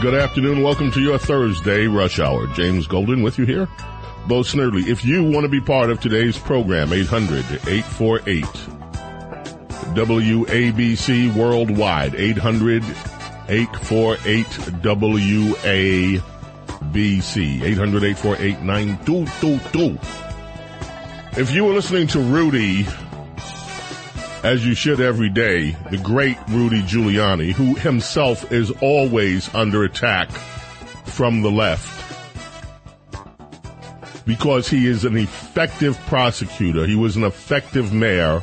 Good afternoon. Welcome to your Thursday Rush Hour. James Golden with you here. Bo Snerdley. If you want to be part of today's program, 800-848 WABC Worldwide, 800-848 WABC, 800-848-9222. If you were listening to Rudy, as you should every day, the great Rudy Giuliani, who himself is always under attack from the left, because he is an effective prosecutor. He was an effective mayor,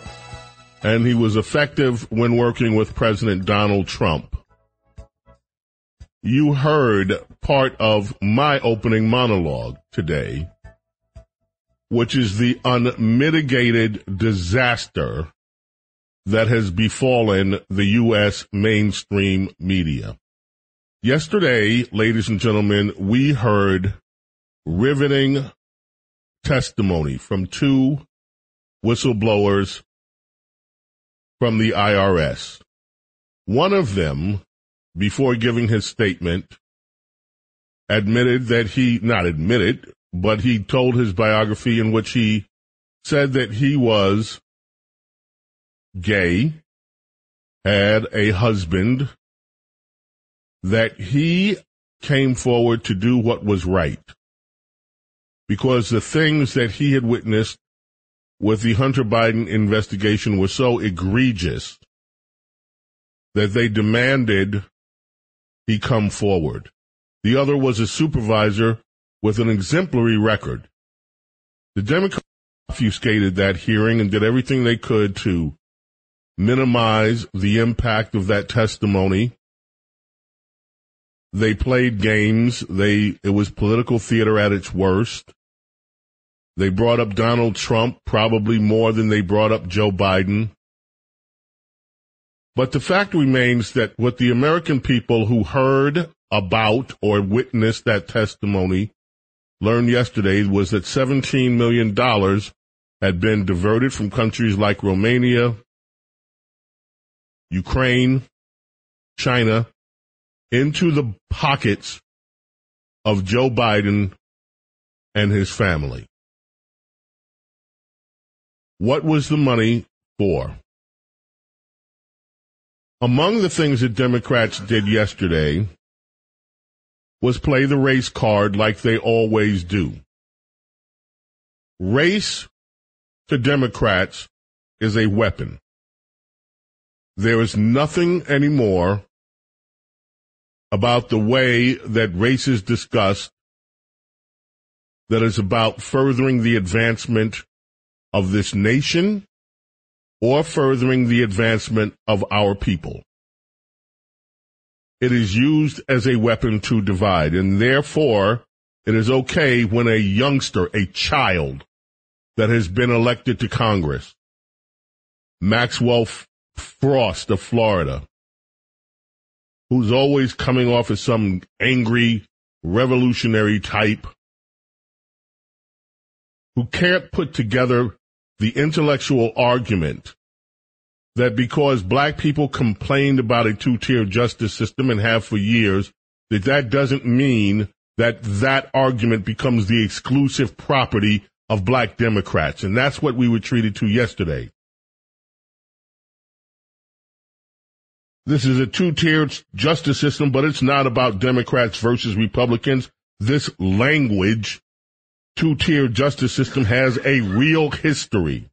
and he was effective when working with President Donald Trump. You heard part of my opening monologue today, which is the unmitigated disaster that has befallen the U.S. mainstream media. Yesterday, ladies and gentlemen, we heard riveting testimony from two whistleblowers from the IRS. One of them, before giving his statement, admitted that he, not admitted, but he told his biography in which he said that he was gay, had a husband, that he came forward to do what was right. Because the things that he had witnessed with the Hunter Biden investigation were so egregious that they demanded he come forward. The other was a supervisor with an exemplary record. The Democrats obfuscated that hearing and did everything they could to minimize the impact of that testimony. They played games. They, it was political theater at its worst. They brought up Donald Trump probably more than they brought up Joe Biden. But the fact remains that what the American people who heard about or witnessed that testimony learned yesterday was that $17 million had been diverted from countries like Romania, Ukraine, China, into the pockets of Joe Biden and his family. What was the money for? Among the things that Democrats did yesterday was play the race card like they always do. Race to Democrats is a weapon. There is nothing anymore about the way that race is discussed that is about furthering the advancement of this nation or furthering the advancement of our people. It is used as a weapon to divide, and therefore it is okay when a youngster, a child that has been elected to Congress, Maxwell Frost of Florida, who's always coming off as some angry revolutionary type, who can't put together the intellectual argument that because black people complained about a two-tier justice system and have for years, that that doesn't mean that that argument becomes the exclusive property of black Democrats. And that's what we were treated to yesterday. This is a two-tiered justice system, but it's not about Democrats versus Republicans. This language two-tiered justice system has a real history.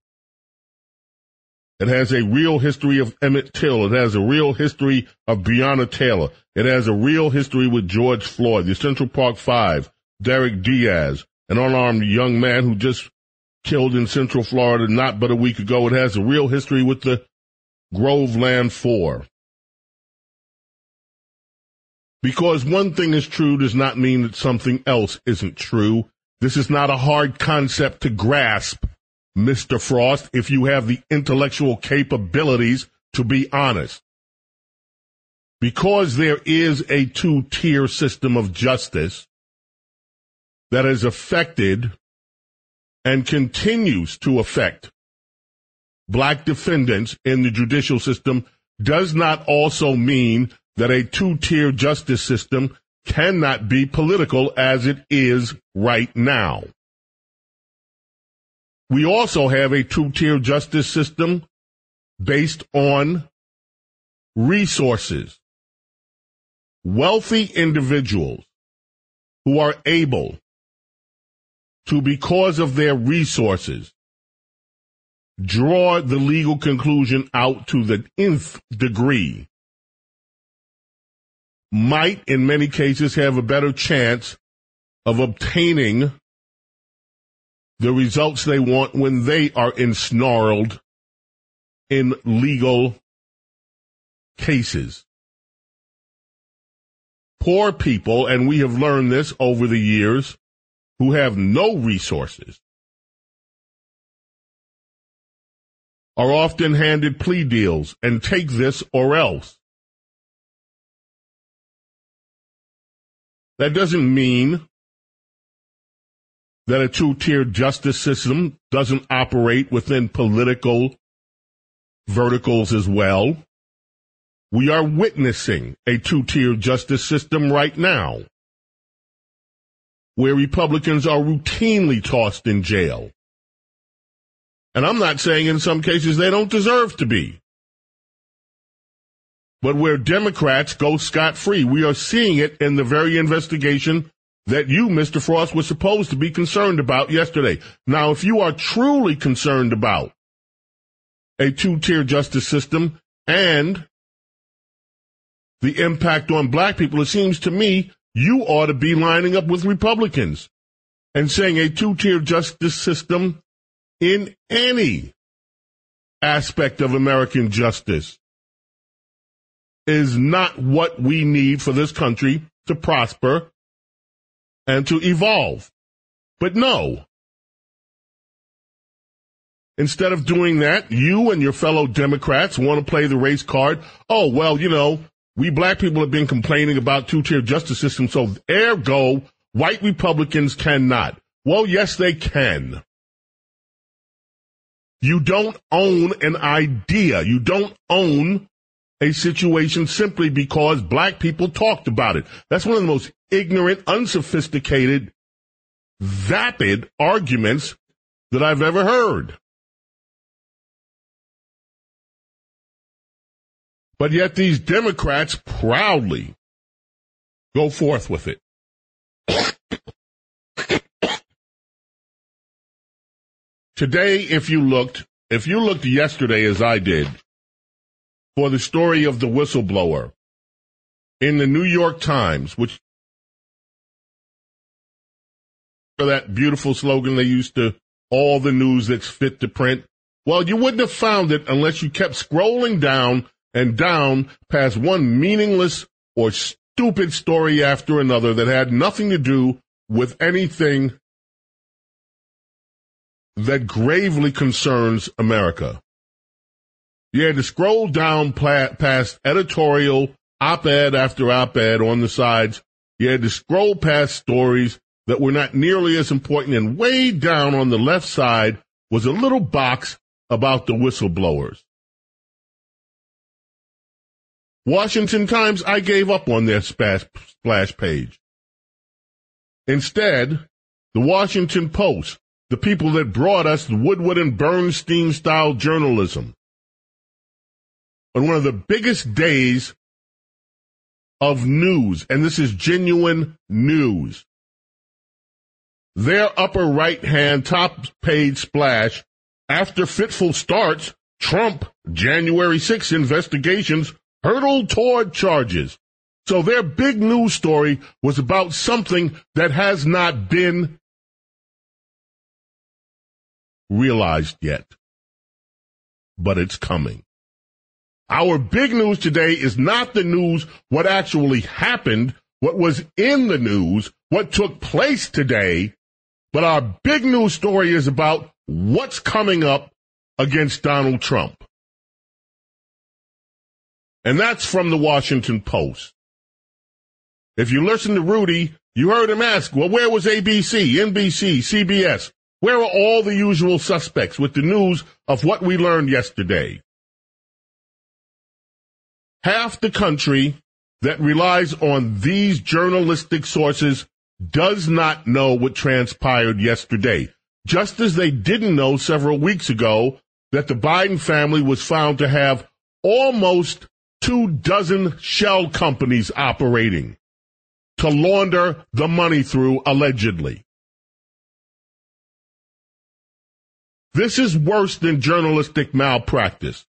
It has a real history of Emmett Till. It has a real history of Breonna Taylor. It has a real history with George Floyd, the Central Park Five, Derek Diaz, an unarmed young man who just killed in Central Florida not but a week ago. It has a real history with the Groveland Four. Because one thing is true does not mean that something else isn't true. This is not a hard concept to grasp, Mr. Frost, if you have the intellectual capabilities to be honest. Because there is a two tier system of justice that has affected and continues to affect black defendants in the judicial system does not also mean that a two-tier justice system cannot be political as it is right now. We also have a two-tier justice system based on resources. Wealthy individuals who are able to, because of their resources, draw the legal conclusion out to the nth degree might, in many cases, have a better chance of obtaining the results they want when they are ensnarled in legal cases. Poor people, and we have learned this over the years, who have no resources are often handed plea deals and take this or else. That doesn't mean that a two-tier justice system doesn't operate within political verticals as well. We are witnessing a two-tier justice system right now where Republicans are routinely tossed in jail. And I'm not saying in some cases they don't deserve to be but where Democrats go scot free. We are seeing it in the very investigation that you, Mr. Frost, were supposed to be concerned about yesterday. Now, if you are truly concerned about a two tier justice system and the impact on black people, it seems to me you ought to be lining up with Republicans and saying a two tier justice system in any aspect of American justice is not what we need for this country to prosper and to evolve. But no. Instead of doing that, you and your fellow Democrats want to play the race card. Oh, well, you know, we black people have been complaining about two-tier justice system, so ergo, white Republicans cannot. Well, yes, they can. You don't own an idea. You don't own a situation simply because black people talked about it. That's one of the most ignorant, unsophisticated, vapid arguments that I've ever heard. But yet these Democrats proudly go forth with it. Today, if you looked, if you looked yesterday as I did, for the story of the whistleblower in the New York Times, which that beautiful slogan they used to all the news that's fit to print. Well, you wouldn't have found it unless you kept scrolling down and down past one meaningless or stupid story after another that had nothing to do with anything that gravely concerns America. You had to scroll down past editorial, op-ed after op-ed on the sides. You had to scroll past stories that were not nearly as important. And way down on the left side was a little box about the whistleblowers. Washington Times, I gave up on their splash page. Instead, the Washington Post, the people that brought us the Woodward and Bernstein style journalism, on one of the biggest days of news, and this is genuine news. their upper right hand top page splash after fitful starts, Trump January 6 investigations hurtled toward charges. So their big news story was about something that has not been realized yet. But it's coming. Our big news today is not the news, what actually happened, what was in the news, what took place today, but our big news story is about what's coming up against Donald Trump. And that's from the Washington Post. If you listen to Rudy, you heard him ask, well, where was ABC, NBC, CBS? Where are all the usual suspects with the news of what we learned yesterday? Half the country that relies on these journalistic sources does not know what transpired yesterday. Just as they didn't know several weeks ago that the Biden family was found to have almost two dozen shell companies operating to launder the money through allegedly. This is worse than journalistic malpractice.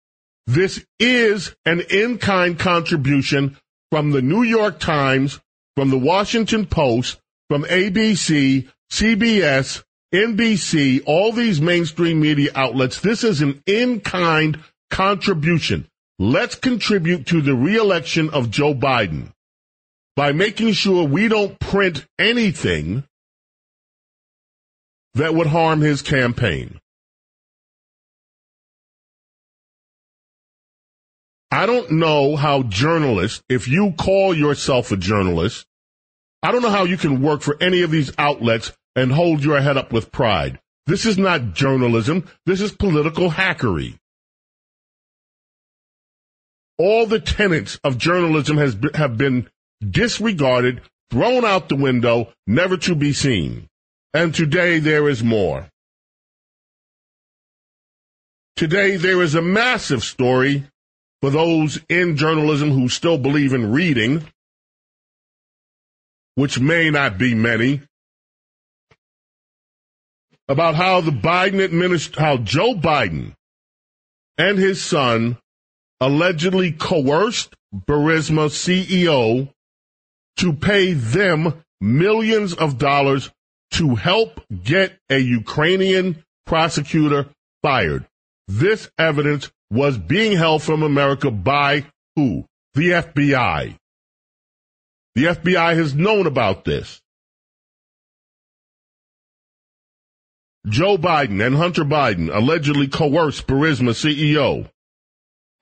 This is an in-kind contribution from the New York Times, from the Washington Post, from ABC, CBS, NBC, all these mainstream media outlets. This is an in-kind contribution. Let's contribute to the reelection of Joe Biden by making sure we don't print anything that would harm his campaign. I don't know how journalists, if you call yourself a journalist, I don't know how you can work for any of these outlets and hold your head up with pride. This is not journalism. This is political hackery. All the tenets of journalism has have been disregarded, thrown out the window, never to be seen. And today there is more. Today there is a massive story for those in journalism who still believe in reading, which may not be many, about how the Biden administration, how Joe Biden and his son allegedly coerced Burisma CEO to pay them millions of dollars to help get a Ukrainian prosecutor fired. This evidence was being held from America by who? The FBI. The FBI has known about this. Joe Biden and Hunter Biden allegedly coerced Burisma CEO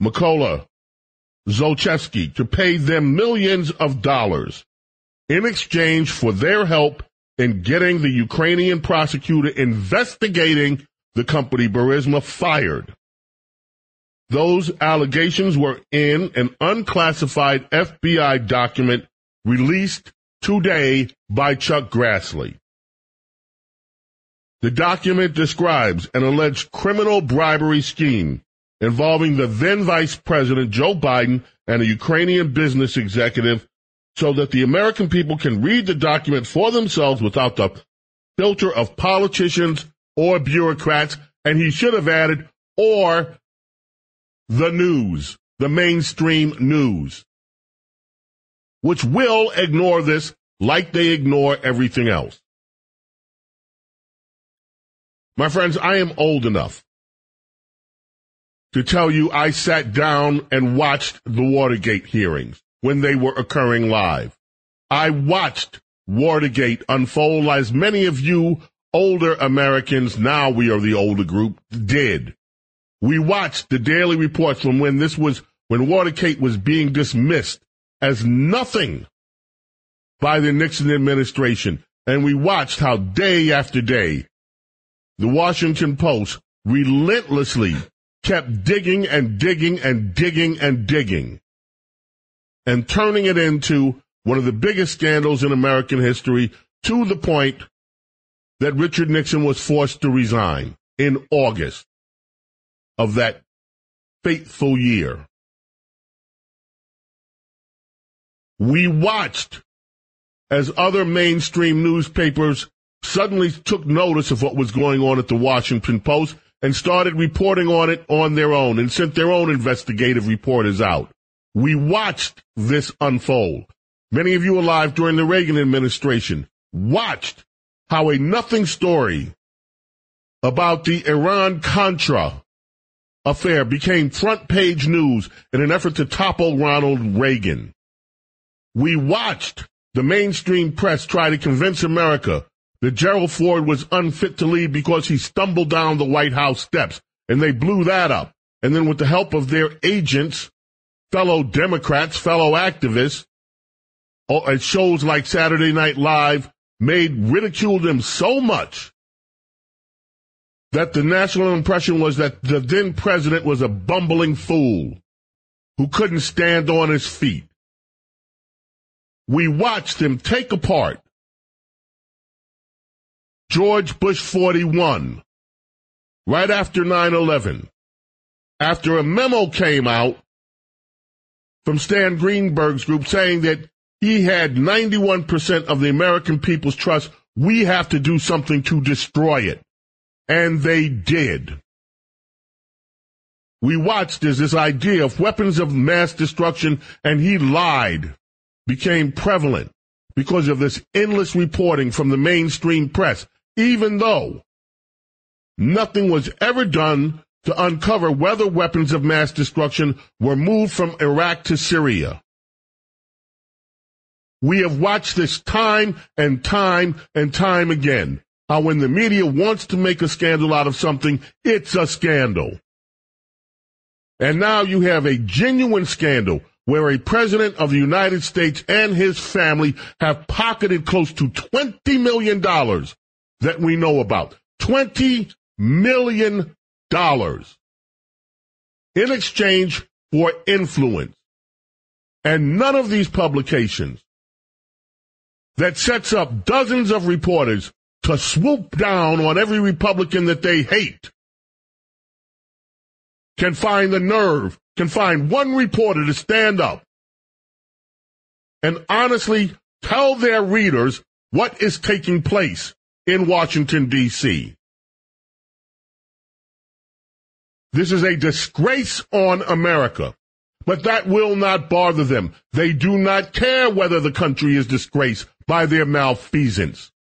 Mykola Zlochevsky to pay them millions of dollars in exchange for their help in getting the Ukrainian prosecutor investigating the company Burisma fired. Those allegations were in an unclassified FBI document released today by Chuck Grassley. The document describes an alleged criminal bribery scheme involving the then Vice President Joe Biden and a Ukrainian business executive so that the American people can read the document for themselves without the filter of politicians or bureaucrats. And he should have added, or the news, the mainstream news, which will ignore this like they ignore everything else. My friends, I am old enough to tell you I sat down and watched the Watergate hearings when they were occurring live. I watched Watergate unfold as many of you older Americans, now we are the older group, did. We watched the daily reports from when this was, when Watergate was being dismissed as nothing by the Nixon administration. And we watched how day after day, the Washington Post relentlessly kept digging and digging and digging and digging and turning it into one of the biggest scandals in American history to the point that Richard Nixon was forced to resign in August of that fateful year. We watched as other mainstream newspapers suddenly took notice of what was going on at the Washington Post and started reporting on it on their own and sent their own investigative reporters out. We watched this unfold. Many of you alive during the Reagan administration watched how a nothing story about the Iran Contra affair became front page news in an effort to topple Ronald Reagan. We watched the mainstream press try to convince America that Gerald Ford was unfit to lead because he stumbled down the White House steps, and they blew that up. And then with the help of their agents, fellow Democrats, fellow activists, at uh, shows like Saturday Night Live, made ridiculed him so much that the national impression was that the then president was a bumbling fool who couldn't stand on his feet. We watched him take apart George Bush 41 right after 9-11 after a memo came out from Stan Greenberg's group saying that he had 91% of the American people's trust. We have to do something to destroy it. And they did. We watched as this idea of weapons of mass destruction, and he lied, became prevalent because of this endless reporting from the mainstream press, even though nothing was ever done to uncover whether weapons of mass destruction were moved from Iraq to Syria. We have watched this time and time and time again. How when the media wants to make a scandal out of something, it's a scandal. And now you have a genuine scandal where a president of the United States and his family have pocketed close to $20 million that we know about. $20 million in exchange for influence. And none of these publications that sets up dozens of reporters to swoop down on every Republican that they hate can find the nerve, can find one reporter to stand up and honestly tell their readers what is taking place in Washington, D.C. This is a disgrace on America. But that will not bother them. They do not care whether the country is disgraced by their malfeasance.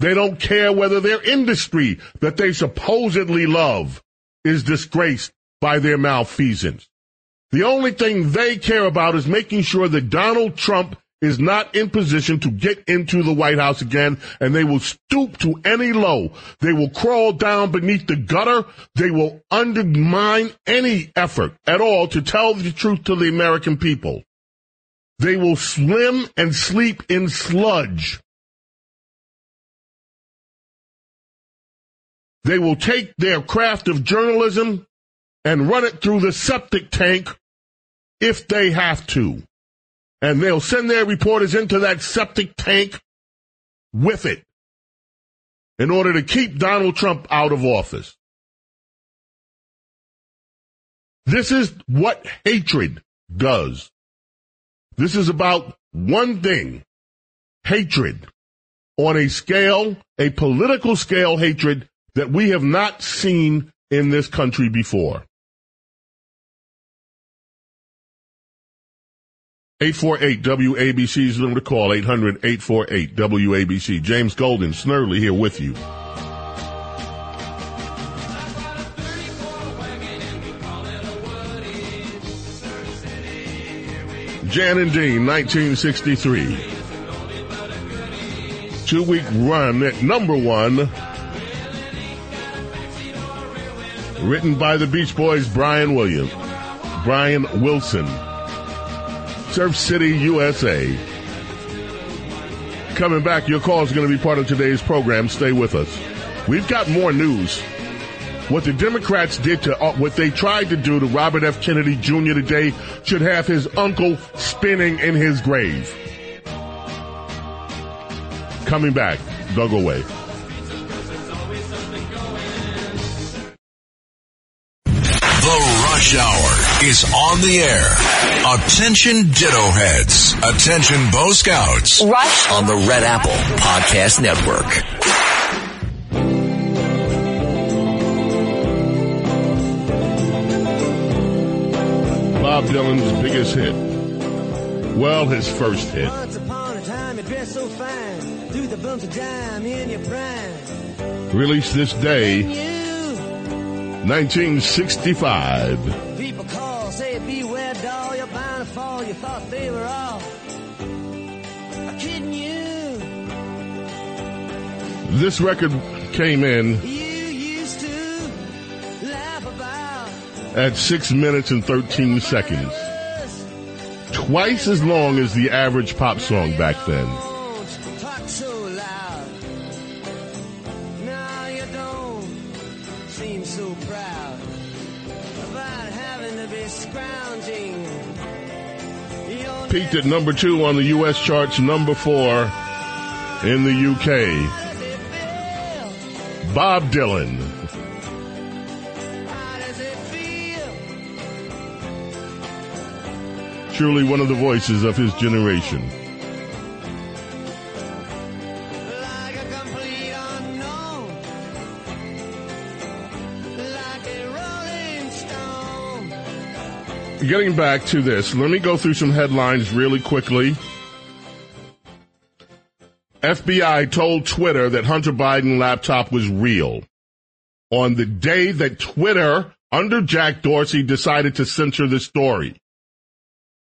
They don't care whether their industry that they supposedly love is disgraced by their malfeasance. The only thing they care about is making sure that Donald Trump is not in position to get into the White House again, and they will stoop to any low. They will crawl down beneath the gutter. They will undermine any effort at all to tell the truth to the American people. They will swim and sleep in sludge. They will take their craft of journalism and run it through the septic tank if they have to and they'll send their reporters into that septic tank with it in order to keep Donald Trump out of office. This is what hatred does. This is about one thing. Hatred on a scale, a political scale hatred that we have not seen in this country before. 848 WABC is the number to call, 800 848 WABC. James Golden, Snerdley here with you. Jan and Dean, 1963. Two week run at number one. Written by the Beach Boys, Brian Williams, Brian Wilson. Surf City, USA. Coming back, your call is going to be part of today's program. Stay with us. We've got more news. What the Democrats did to, uh, what they tried to do to Robert F. Kennedy Jr. today should have his uncle spinning in his grave. Coming back, don't away. is on the air. Attention ditto heads. Attention Bo Scouts. Rush. On the Red Apple Podcast Network. Bob Dylan's biggest hit. Well, his first hit. Released this day, 1965. This record came in at 6 minutes and 13 seconds. Twice as long as the average pop song back then. Peaked at number two on the U.S. charts, number four in the U.K. Bob Dylan. Truly one of the voices of his generation. Getting back to this, let me go through some headlines really quickly. FBI told Twitter that Hunter Biden laptop was real. On the day that Twitter, under Jack Dorsey, decided to censor the story.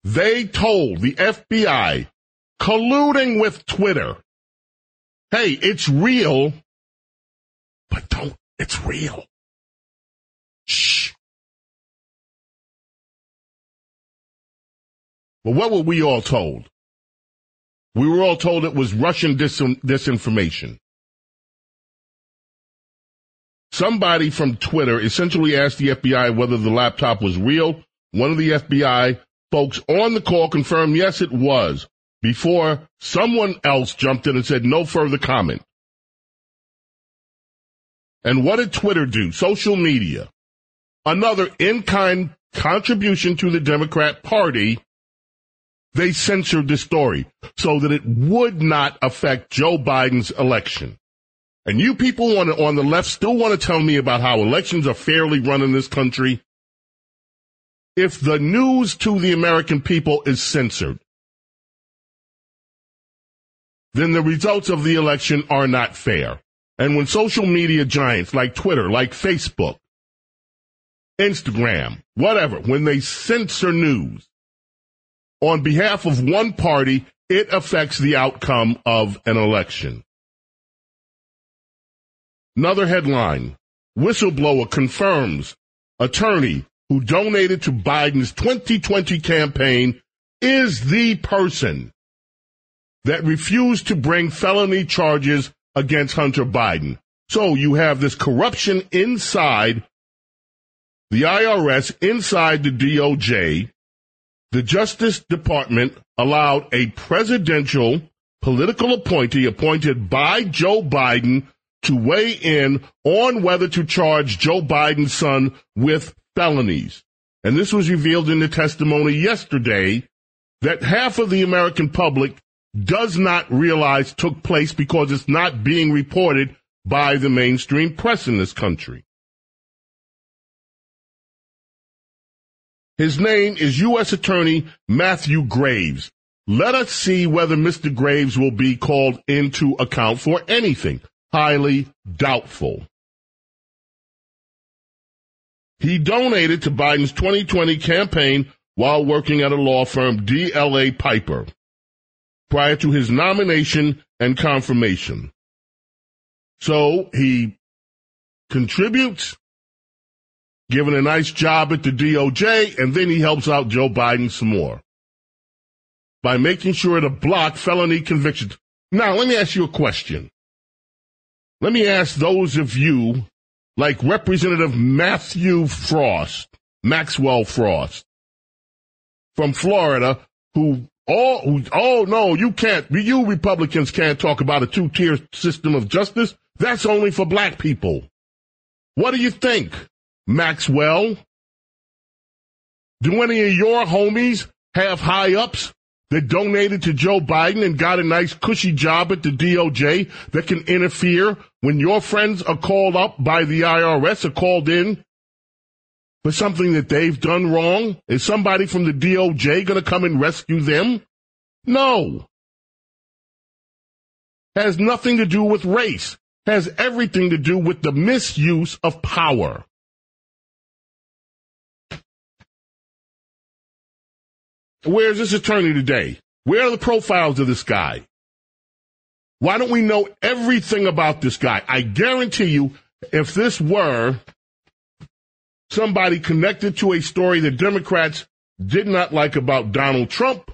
They told the FBI, colluding with Twitter, hey, it's real, but don't, it's real. Shh. But what were we all told? We were all told it was Russian dis- disinformation. Somebody from Twitter essentially asked the FBI whether the laptop was real. One of the FBI folks on the call confirmed yes, it was before someone else jumped in and said no further comment. And what did Twitter do? Social media. Another in-kind contribution to the Democrat Party they censored the story so that it would not affect Joe Biden's election. And you people on the, on the left still want to tell me about how elections are fairly run in this country. If the news to the American people is censored, then the results of the election are not fair. And when social media giants like Twitter, like Facebook, Instagram, whatever, when they censor news, on behalf of one party, it affects the outcome of an election. Another headline. Whistleblower confirms attorney who donated to Biden's 2020 campaign is the person that refused to bring felony charges against Hunter Biden. So you have this corruption inside the IRS, inside the DOJ, the Justice Department allowed a presidential political appointee appointed by Joe Biden to weigh in on whether to charge Joe Biden's son with felonies. And this was revealed in the testimony yesterday that half of the American public does not realize took place because it's not being reported by the mainstream press in this country. His name is U.S. Attorney Matthew Graves. Let us see whether Mr. Graves will be called into account for anything. Highly doubtful. He donated to Biden's 2020 campaign while working at a law firm DLA Piper prior to his nomination and confirmation. So he contributes given a nice job at the DOJ, and then he helps out Joe Biden some more by making sure to block felony convictions. Now, let me ask you a question. Let me ask those of you, like Representative Matthew Frost, Maxwell Frost, from Florida, who all, who, oh no, you can't, you Republicans can't talk about a two-tier system of justice. That's only for black people. What do you think? Maxwell? Do any of your homies have high ups that donated to Joe Biden and got a nice cushy job at the DOJ that can interfere when your friends are called up by the IRS or called in for something that they've done wrong? Is somebody from the DOJ going to come and rescue them? No. Has nothing to do with race. Has everything to do with the misuse of power. Where's this attorney today? Where are the profiles of this guy? Why don't we know everything about this guy? I guarantee you, if this were somebody connected to a story that Democrats did not like about Donald Trump,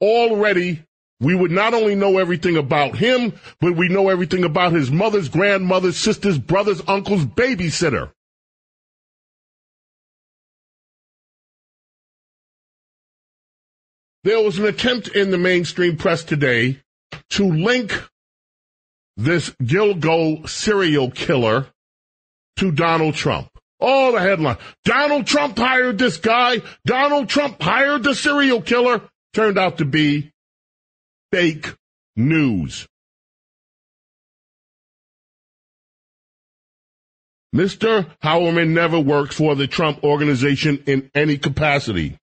already we would not only know everything about him, but we know everything about his mother's, grandmother's, sister's, brother's, uncle's babysitter. There was an attempt in the mainstream press today to link this Gilgo serial killer to Donald Trump. Oh, the headline. Donald Trump hired this guy. Donald Trump hired the serial killer. Turned out to be fake news. Mr. Heuermann never worked for the Trump organization in any capacity.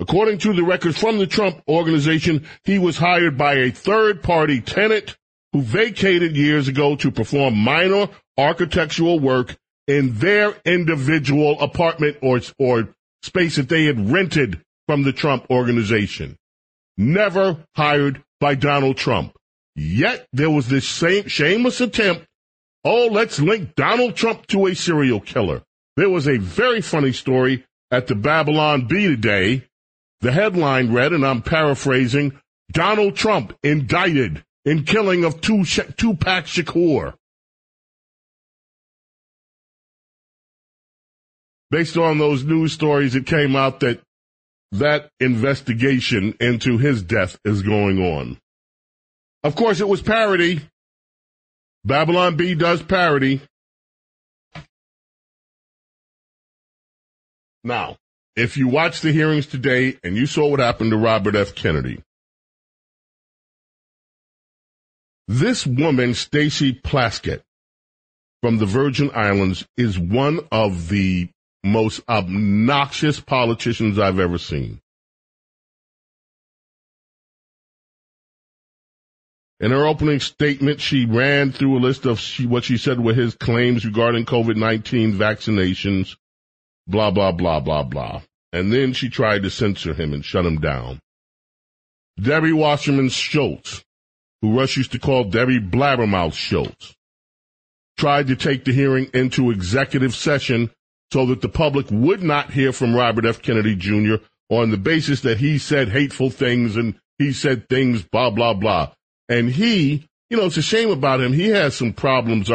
According to the records from the Trump organization, he was hired by a third party tenant who vacated years ago to perform minor architectural work in their individual apartment or, or space that they had rented from the Trump organization. Never hired by Donald Trump. Yet there was this same shameless attempt. Oh, let's link Donald Trump to a serial killer. There was a very funny story at the Babylon Bee today. The headline read, and I'm paraphrasing, Donald Trump indicted in killing of two Tupac Shakur. Based on those news stories, it came out that that investigation into his death is going on. Of course, it was parody. Babylon Bee does parody. Now, if you watched the hearings today and you saw what happened to Robert F. Kennedy, this woman, Stacey Plaskett, from the Virgin Islands, is one of the most obnoxious politicians I've ever seen. In her opening statement, she ran through a list of she, what she said were his claims regarding COVID-19 vaccinations, blah, blah, blah, blah, blah. And then she tried to censor him and shut him down. Debbie Wasserman Schultz, who Rush used to call Debbie Blabbermouth Schultz, tried to take the hearing into executive session so that the public would not hear from Robert F. Kennedy Jr. on the basis that he said hateful things and he said things, blah, blah, blah. And he, you know, it's a shame about him. He has some problems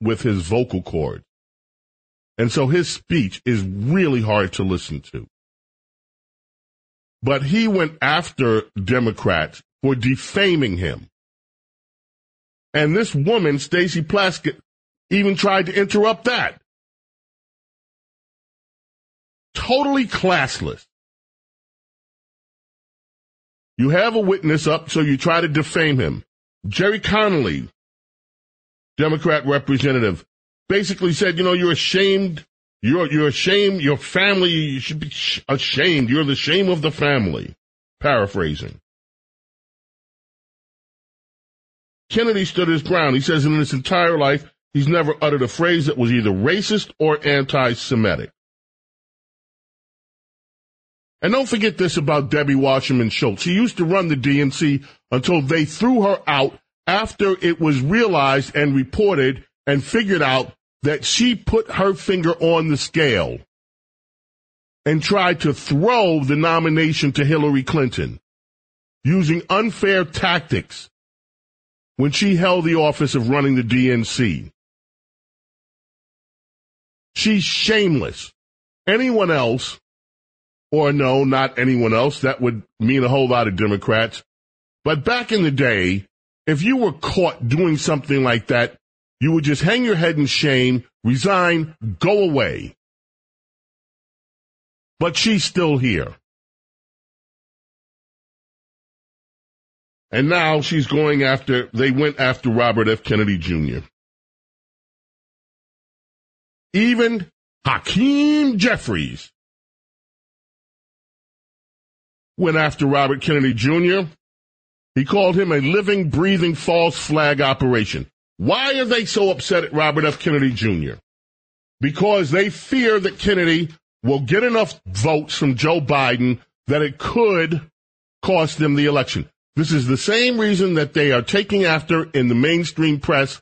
with his vocal cords. And so his speech is really hard to listen to. But he went after Democrats for defaming him. And this woman, Stacey Plaskett, even tried to interrupt that. Totally classless. You have a witness up, so you try to defame him. Gerry Connolly, Democrat representative, basically said, you know, you're ashamed. You're, you're ashamed. Your family, you should be ashamed. You're the shame of the family. Paraphrasing. Kennedy stood his ground. He says in his entire life, he's never uttered a phrase that was either racist or anti-Semitic. And don't forget this about Debbie Wasserman Schultz. She used to run the DNC until they threw her out after it was realized and reported and figured out that she put her finger on the scale and tried to throw the nomination to Hillary Clinton using unfair tactics when she held the office of running the DNC. She's shameless. Anyone else or no, not anyone else. That would mean a whole lot of Democrats. But back in the day, if you were caught doing something like that, you would just hang your head in shame, resign, go away. But she's still here. And now she's going after, they went after Robert F. Kennedy Jr. Even Hakeem Jeffries went after Robert Kennedy Jr. He called him a living, breathing false flag operation. Why are they so upset at Robert F. Kennedy Jr.? Because they fear that Kennedy will get enough votes from Joe Biden that it could cost them the election. This is the same reason that they are taking after in the mainstream press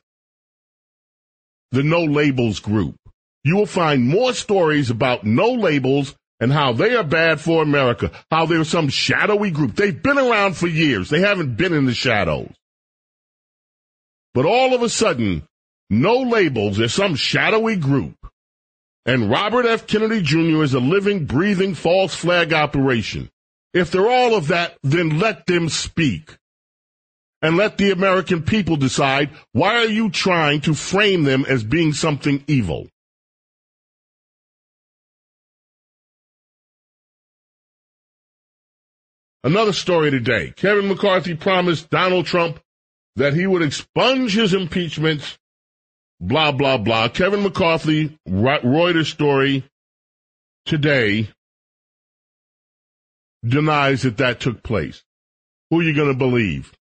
the no labels group. You will find more stories about no labels and how they are bad for America, how they're some shadowy group. They've been around for years. They haven't been in the shadows. But all of a sudden, no labels, there's some shadowy group. And Robert F. Kennedy Jr. is a living, breathing false flag operation. If they're all of that, then let them speak. And let the American people decide why are you trying to frame them as being something evil? Another story today. Kevin McCarthy promised Donald Trump that he would expunge his impeachments, blah, blah, blah. Kevin McCarthy, Reuters story today denies that that took place. Who are you going to believe?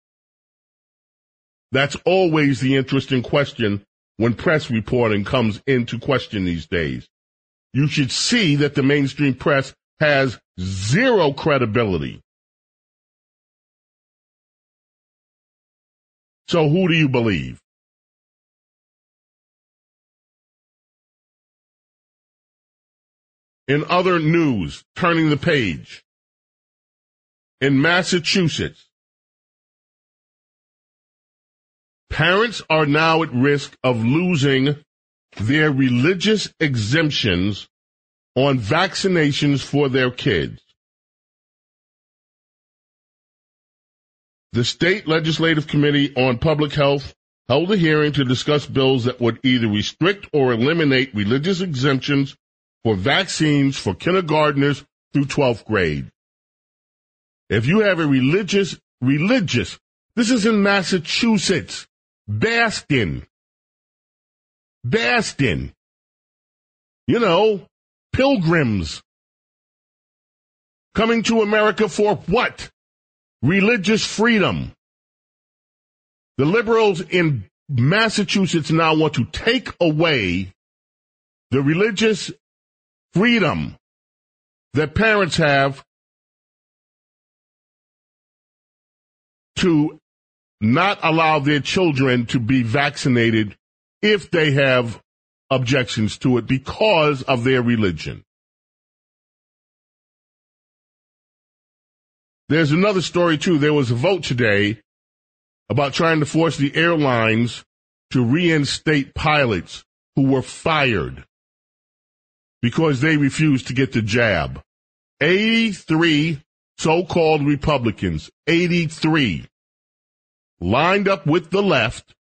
That's always the interesting question when press reporting comes into question these days. You should see that the mainstream press has zero credibility. So who do you believe? In other news, turning the page, in Massachusetts, parents are now at risk of losing their religious exemptions on vaccinations for their kids. The state legislative committee on public health held a hearing to discuss bills that would either restrict or eliminate religious exemptions for vaccines for kindergartners through 12th grade. If you have a religious, religious, this is in Massachusetts, Boston, Boston, you know, pilgrims coming to America for what? Religious freedom. The liberals in Massachusetts now want to take away the religious freedom that parents have to not allow their children to be vaccinated if they have objections to it because of their religion. There's another story too. There was a vote today about trying to force the airlines to reinstate pilots who were fired because they refused to get the jab. 83 so-called Republicans, 83 lined up with the left,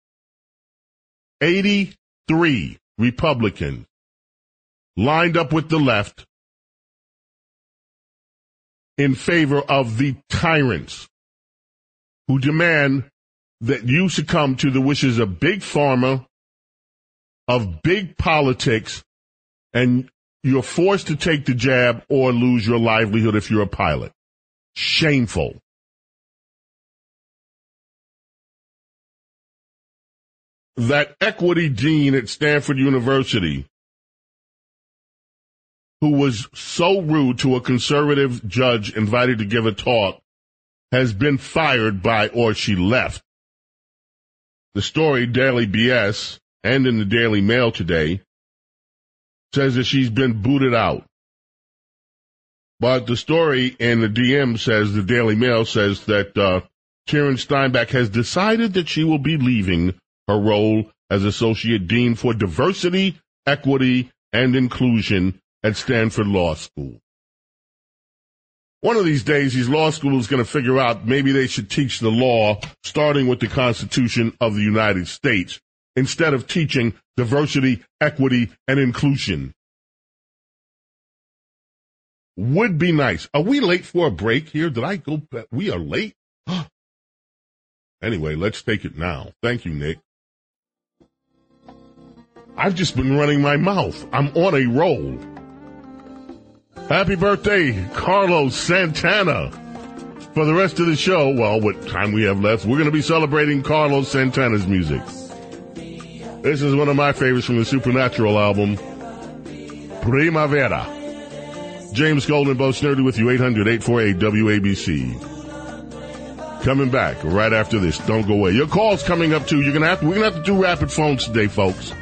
83 Republicans lined up with the left in favor of the tyrants who demand that you succumb to the wishes of big pharma, of big politics, and you're forced to take the jab or lose your livelihood if you're a pilot. Shameful. That equity dean at Stanford University who was so rude to a conservative judge invited to give a talk has been fired by or she left. The story, Daily BS, and in the Daily Mail today, says that she's been booted out. But the story in the DM says, the Daily Mail says that uh, Karen Steinbach has decided that she will be leaving her role as Associate Dean for Diversity, Equity, and Inclusion at Stanford Law School. One of these days, these law schools going to figure out maybe they should teach the law starting with the Constitution of the United States instead of teaching diversity, equity, and inclusion. Would be nice. Are we late for a break here? Did I go? We are late. anyway, let's take it now. Thank you, Nick. I've just been running my mouth. I'm on a roll. Happy birthday, Carlos Santana. For the rest of the show, well, what time we have left, we're going to be celebrating Carlos Santana's music. This is one of my favorites from the Supernatural album, Primavera. James Golden, Bo Snerdley with you, 800-848-WABC. Coming back right after this. Don't go away. Your call's coming up too. You're gonna have to, we're gonna have to do rapid phones today, folks.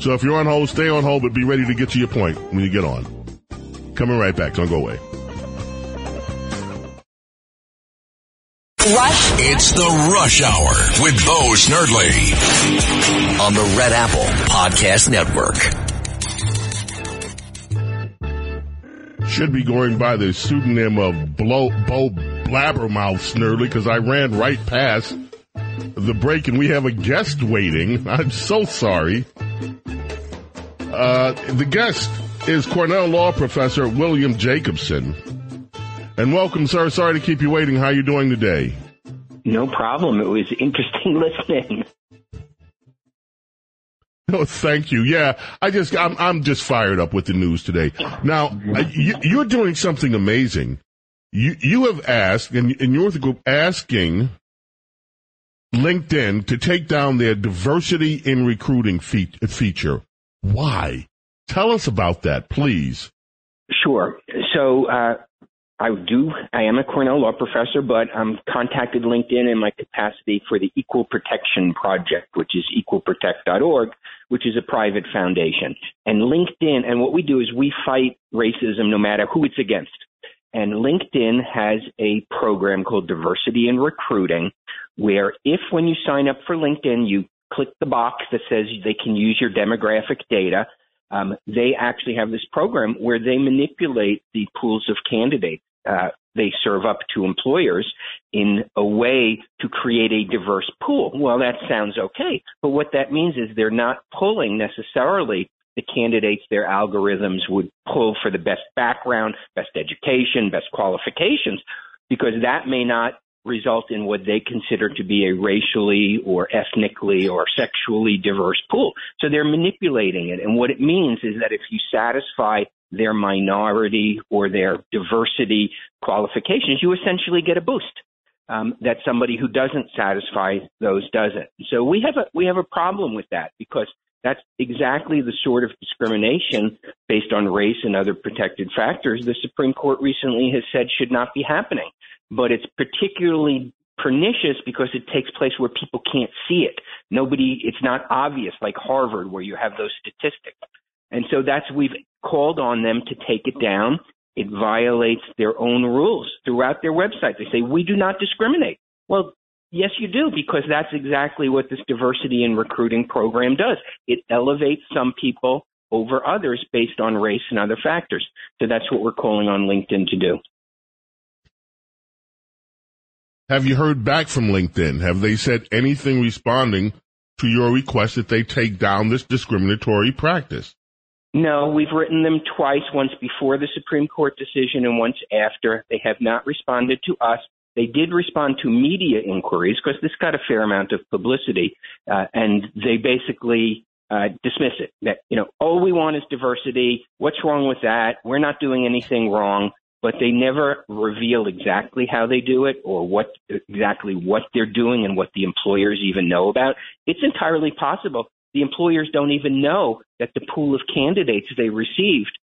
So if you're on hold, stay on hold, but be ready to get to your point when you get on. Coming right back. Don't go away. Rush. It's the Rush Hour with Bo Snerdley on the Red Apple Podcast Network. Should be going by the pseudonym of Blow, Bo Blabbermouth Snerdley because I ran right past the break and we have a guest waiting. I'm so sorry. Uh, the guest is Cornell Law Professor William Jacobson. And welcome, sir. Sorry to keep you waiting. How are you doing today? No problem. It was interesting listening. Oh, thank you. Yeah, I just I'm I'm just fired up with the news today. Now you, you're doing something amazing. You you have asked, and, and you're the group asking LinkedIn to take down their diversity in recruiting fe- feature. Why? Tell us about that, please. Sure. So uh, I do. I am a Cornell law professor, but I'm contacted LinkedIn in my capacity for the Equal Protection Project, which is equalprotect.org, which is a private foundation. And LinkedIn, and what we do is we fight racism no matter who it's against. And LinkedIn has a program called Diversity in Recruiting, where if when you sign up for LinkedIn, you click the box that says they can use your demographic data, um, they actually have this program where they manipulate the pools of candidates uh, they serve up to employers in a way to create a diverse pool. Well, that sounds okay, but what that means is they're not pulling necessarily the candidates their algorithms would pull for the best background, best education, best qualifications, because that may not result in what they consider to be a racially or ethnically or sexually diverse pool. So they're manipulating it. And what it means is that if you satisfy their minority or their diversity qualifications, you essentially get a boost. Um, that somebody who doesn't satisfy those doesn't. So we have a we have a problem with that because that's exactly the sort of discrimination based on race and other protected factors the Supreme Court recently has said should not be happening. But it's particularly pernicious because it takes place where people can't see it. Nobody, it's not obvious like Harvard where you have those statistics. And so that's, we've called on them to take it down. It violates their own rules throughout their website. They say, we do not discriminate. Well, yes, you do, because that's exactly what this diversity and recruiting program does. It elevates some people over others based on race and other factors. So that's what we're calling on LinkedIn to do. Have you heard back from LinkedIn? Have they said anything responding to your request that they take down this discriminatory practice? No, we've written them twice, once before the Supreme Court decision and once after. They have not responded to us. They did respond to media inquiries because this got a fair amount of publicity, uh, and they basically uh, dismiss it. That you know, all we want is diversity. What's wrong with that? We're not doing anything wrong. But they never reveal exactly how they do it or what exactly what they're doing and what the employers even know about. It's entirely possible the employers don't even know that the pool of candidates they received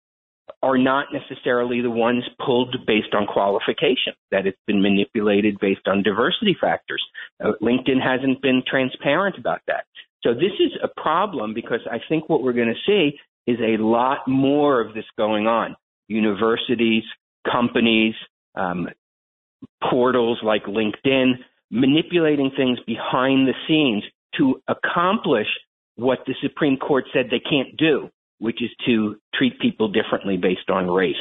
are not necessarily the ones pulled based on qualification, that it's been manipulated based on diversity factors. Uh, LinkedIn hasn't been transparent about that. So this is a problem because I think what we're going to see is a lot more of this going on. Universities, companies, um, portals like LinkedIn, manipulating things behind the scenes to accomplish what the Supreme Court said they can't do, which is to treat people differently based on race.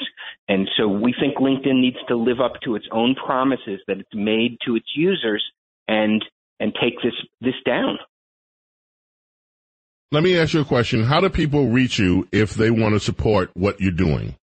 And so we think LinkedIn needs to live up to its own promises that it's made to its users and and take this this down. Let me ask you a question. How do people reach you if they want to support what you're doing?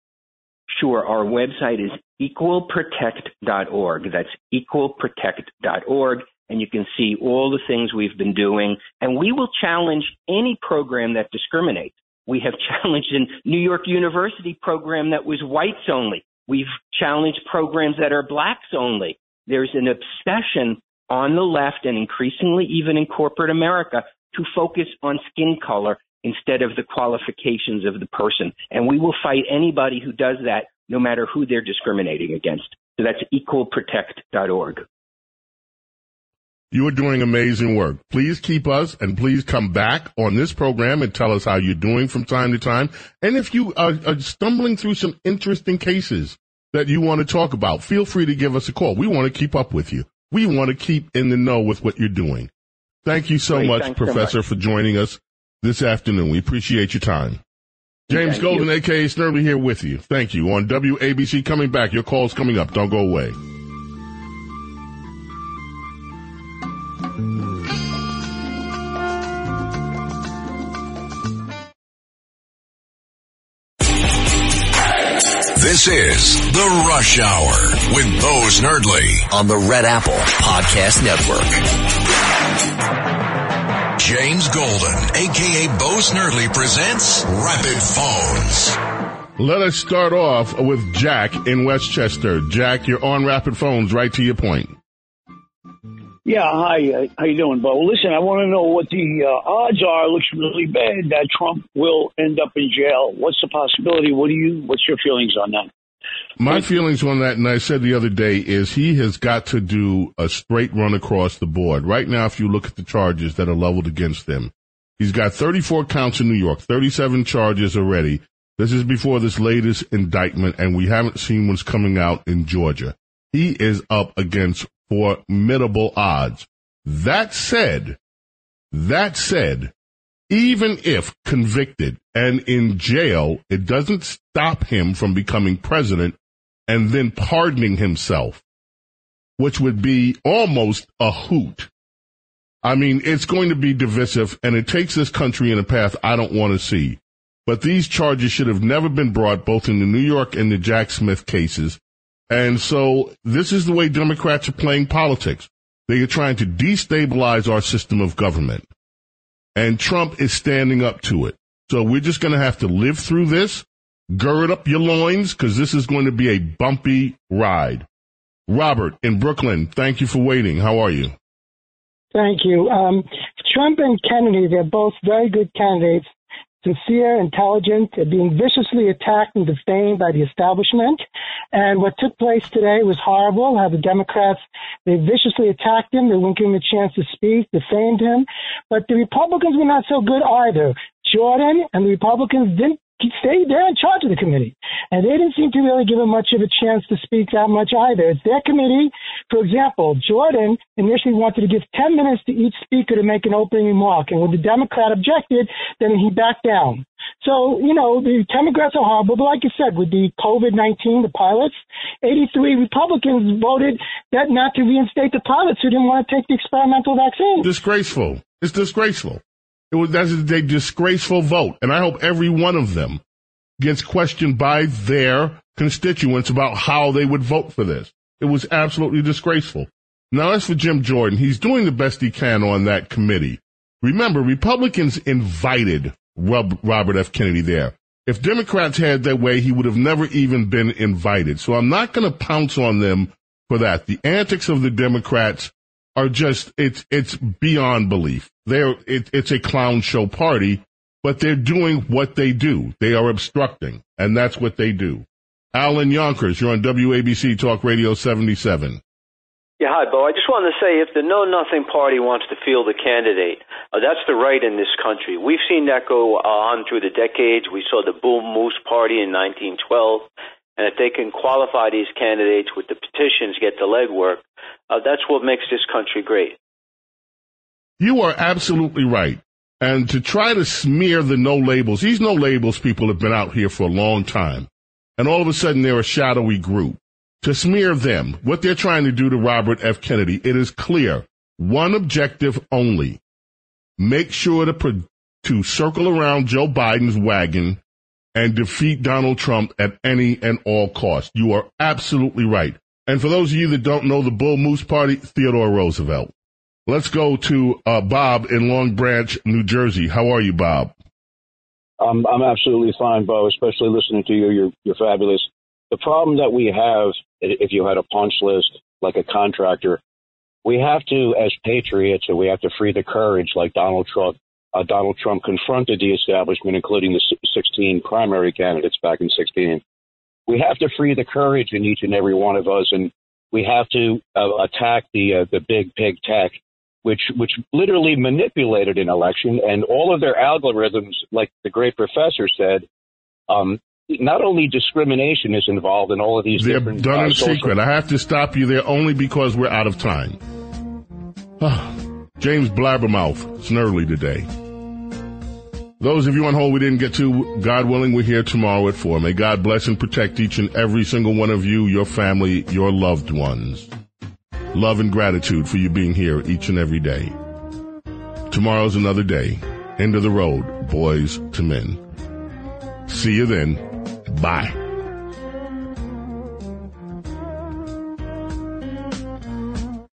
Sure. Our website is equalprotect.org. That's equalprotect.org. and you can see all the things we've been doing. And we will challenge any program that discriminates. We have challenged a New York University program that was whites only. We've challenged programs that are blacks only. There's an obsession on the left and increasingly even in corporate America to focus on skin color instead of the qualifications of the person. And we will fight anybody who does that, no matter who they're discriminating against. So that's equalprotect.org. You are doing amazing work. Please keep us and please come back on this program and tell us how you're doing from time to time. And if you are, are stumbling through some interesting cases that you want to talk about, feel free to give us a call. We want to keep up with you. We want to keep in the know with what you're doing. Thank you so Great, much, thanks so Professor, much. for joining us this afternoon. We appreciate your time. James Thank Golden, you. aka Snerdley, here with you. Thank you. On WABC, coming back. Your call's coming up. Don't go away. This is The Rush Hour with Bo Snerdley. on the Red Apple Podcast Network. James Golden, aka Bo Snerdley, presents Rapid Phones. Let us start off with Jack in Westchester. Jack, you're on Rapid Phones, right to your point. Yeah, hi. Uh, how you doing, Bo? Listen, I want to know what the uh, odds are. It looks really bad that Trump will end up in jail. What's the possibility? What do you? What's your feelings on that? My feelings on that, and I said the other day, is he has got to do a straight run across the board. Right now, if you look at the charges that are leveled against him, he's got 34 counts in New York, 37 charges already. This is before this latest indictment, and we haven't seen what's coming out in Georgia. He is up against formidable odds. That said, that said, even if convicted and in jail, it doesn't stop him from becoming president and then pardoning himself, which would be almost a hoot. I mean, it's going to be divisive and it takes this country in a path I don't want to see. But these charges should have never been brought both in the New York and the Jack Smith cases. And so this is the way Democrats are playing politics. They are trying to destabilize our system of government. And Trump is standing up to it. So we're just going to have to live through this, gird up your loins, because this is going to be a bumpy ride. Robert in Brooklyn, thank you for waiting. How are you? Thank you. Um, Trump and Kennedy, they're both very good candidates. Sincere, intelligent, they're being viciously attacked and defamed by the establishment. And what took place today was horrible. How the Democrats, they viciously attacked him. They wouldn't give him a chance to speak, defamed him. But the Republicans were not so good either. Jordan and the Republicans didn't stay there in charge of the committee. And they didn't seem to really give him much of a chance to speak that much either. It's their committee. For example, Jordan initially wanted to give 10 minutes to each speaker to make an opening remark. And when the Democrat objected, then he backed down. So, you know, the Democrats are horrible. But like you said, with the COVID-19, the pilots, 83 Republicans voted that not to reinstate the pilots who didn't want to take the experimental vaccine. Disgraceful. It's disgraceful. It was that's a disgraceful vote, and I hope every one of them gets questioned by their constituents about how they would vote for this. It was absolutely disgraceful. Now, as for Jim Jordan, he's doing the best he can on that committee. Remember, Republicans invited Robert F. Kennedy there. If Democrats had their way, he would have never even been invited. So I'm not going to pounce on them for that. The antics of the Democrats are just it's it's beyond belief. They're it, it's a clown show party, but they're doing what they do. They are obstructing, and that's what they do. Alan Yonkers, you're on WABC Talk Radio 77. Yeah, hi, Bo. I just wanted to say if the Know Nothing Party wants to field a candidate, uh, that's the right in this country. We've seen that go uh, on through the decades. We saw the Bull Moose Party in 1912. And if they can qualify these candidates with the petitions, get the legwork, uh, that's what makes this country great. You are absolutely right. And to try to smear the no labels, these no labels people have been out here for a long time. And all of a sudden they're a shadowy group. To smear them, what they're trying to do to Robert F. Kennedy, it is clear. One objective only. Make sure to, to circle around Joe Biden's wagon and defeat Donald Trump at any and all costs. You are absolutely right. And for those of you that don't know the Bull Moose Party, Theodore Roosevelt. Let's go to uh, Bob in Long Branch, New Jersey. How are you, Bob? I'm I'm absolutely fine, Bo. Especially listening to you, you're you're fabulous. The problem that we have, if you had a punch list like a contractor, we have to, as patriots, we have to free the courage, like Donald Trump. Uh, Donald Trump confronted the establishment, including the 16 primary candidates back in 16. We have to free the courage in each and every one of us, and we have to uh, attack the uh, the big big tech which which literally manipulated an election, and all of their algorithms, like the great professor said, um, not only discrimination is involved in all of these. They're different, done uh, in secret. I have to stop you there only because we're out of time. James Blabbermouth, Snerdley today. Those of you on hold we didn't get to, God willing, we're here tomorrow at 4. May God bless and protect each and every single one of you, your family, your loved ones. Love and gratitude for you being here each and every day. Tomorrow's another day. End of the road, boys to men. See you then. Bye.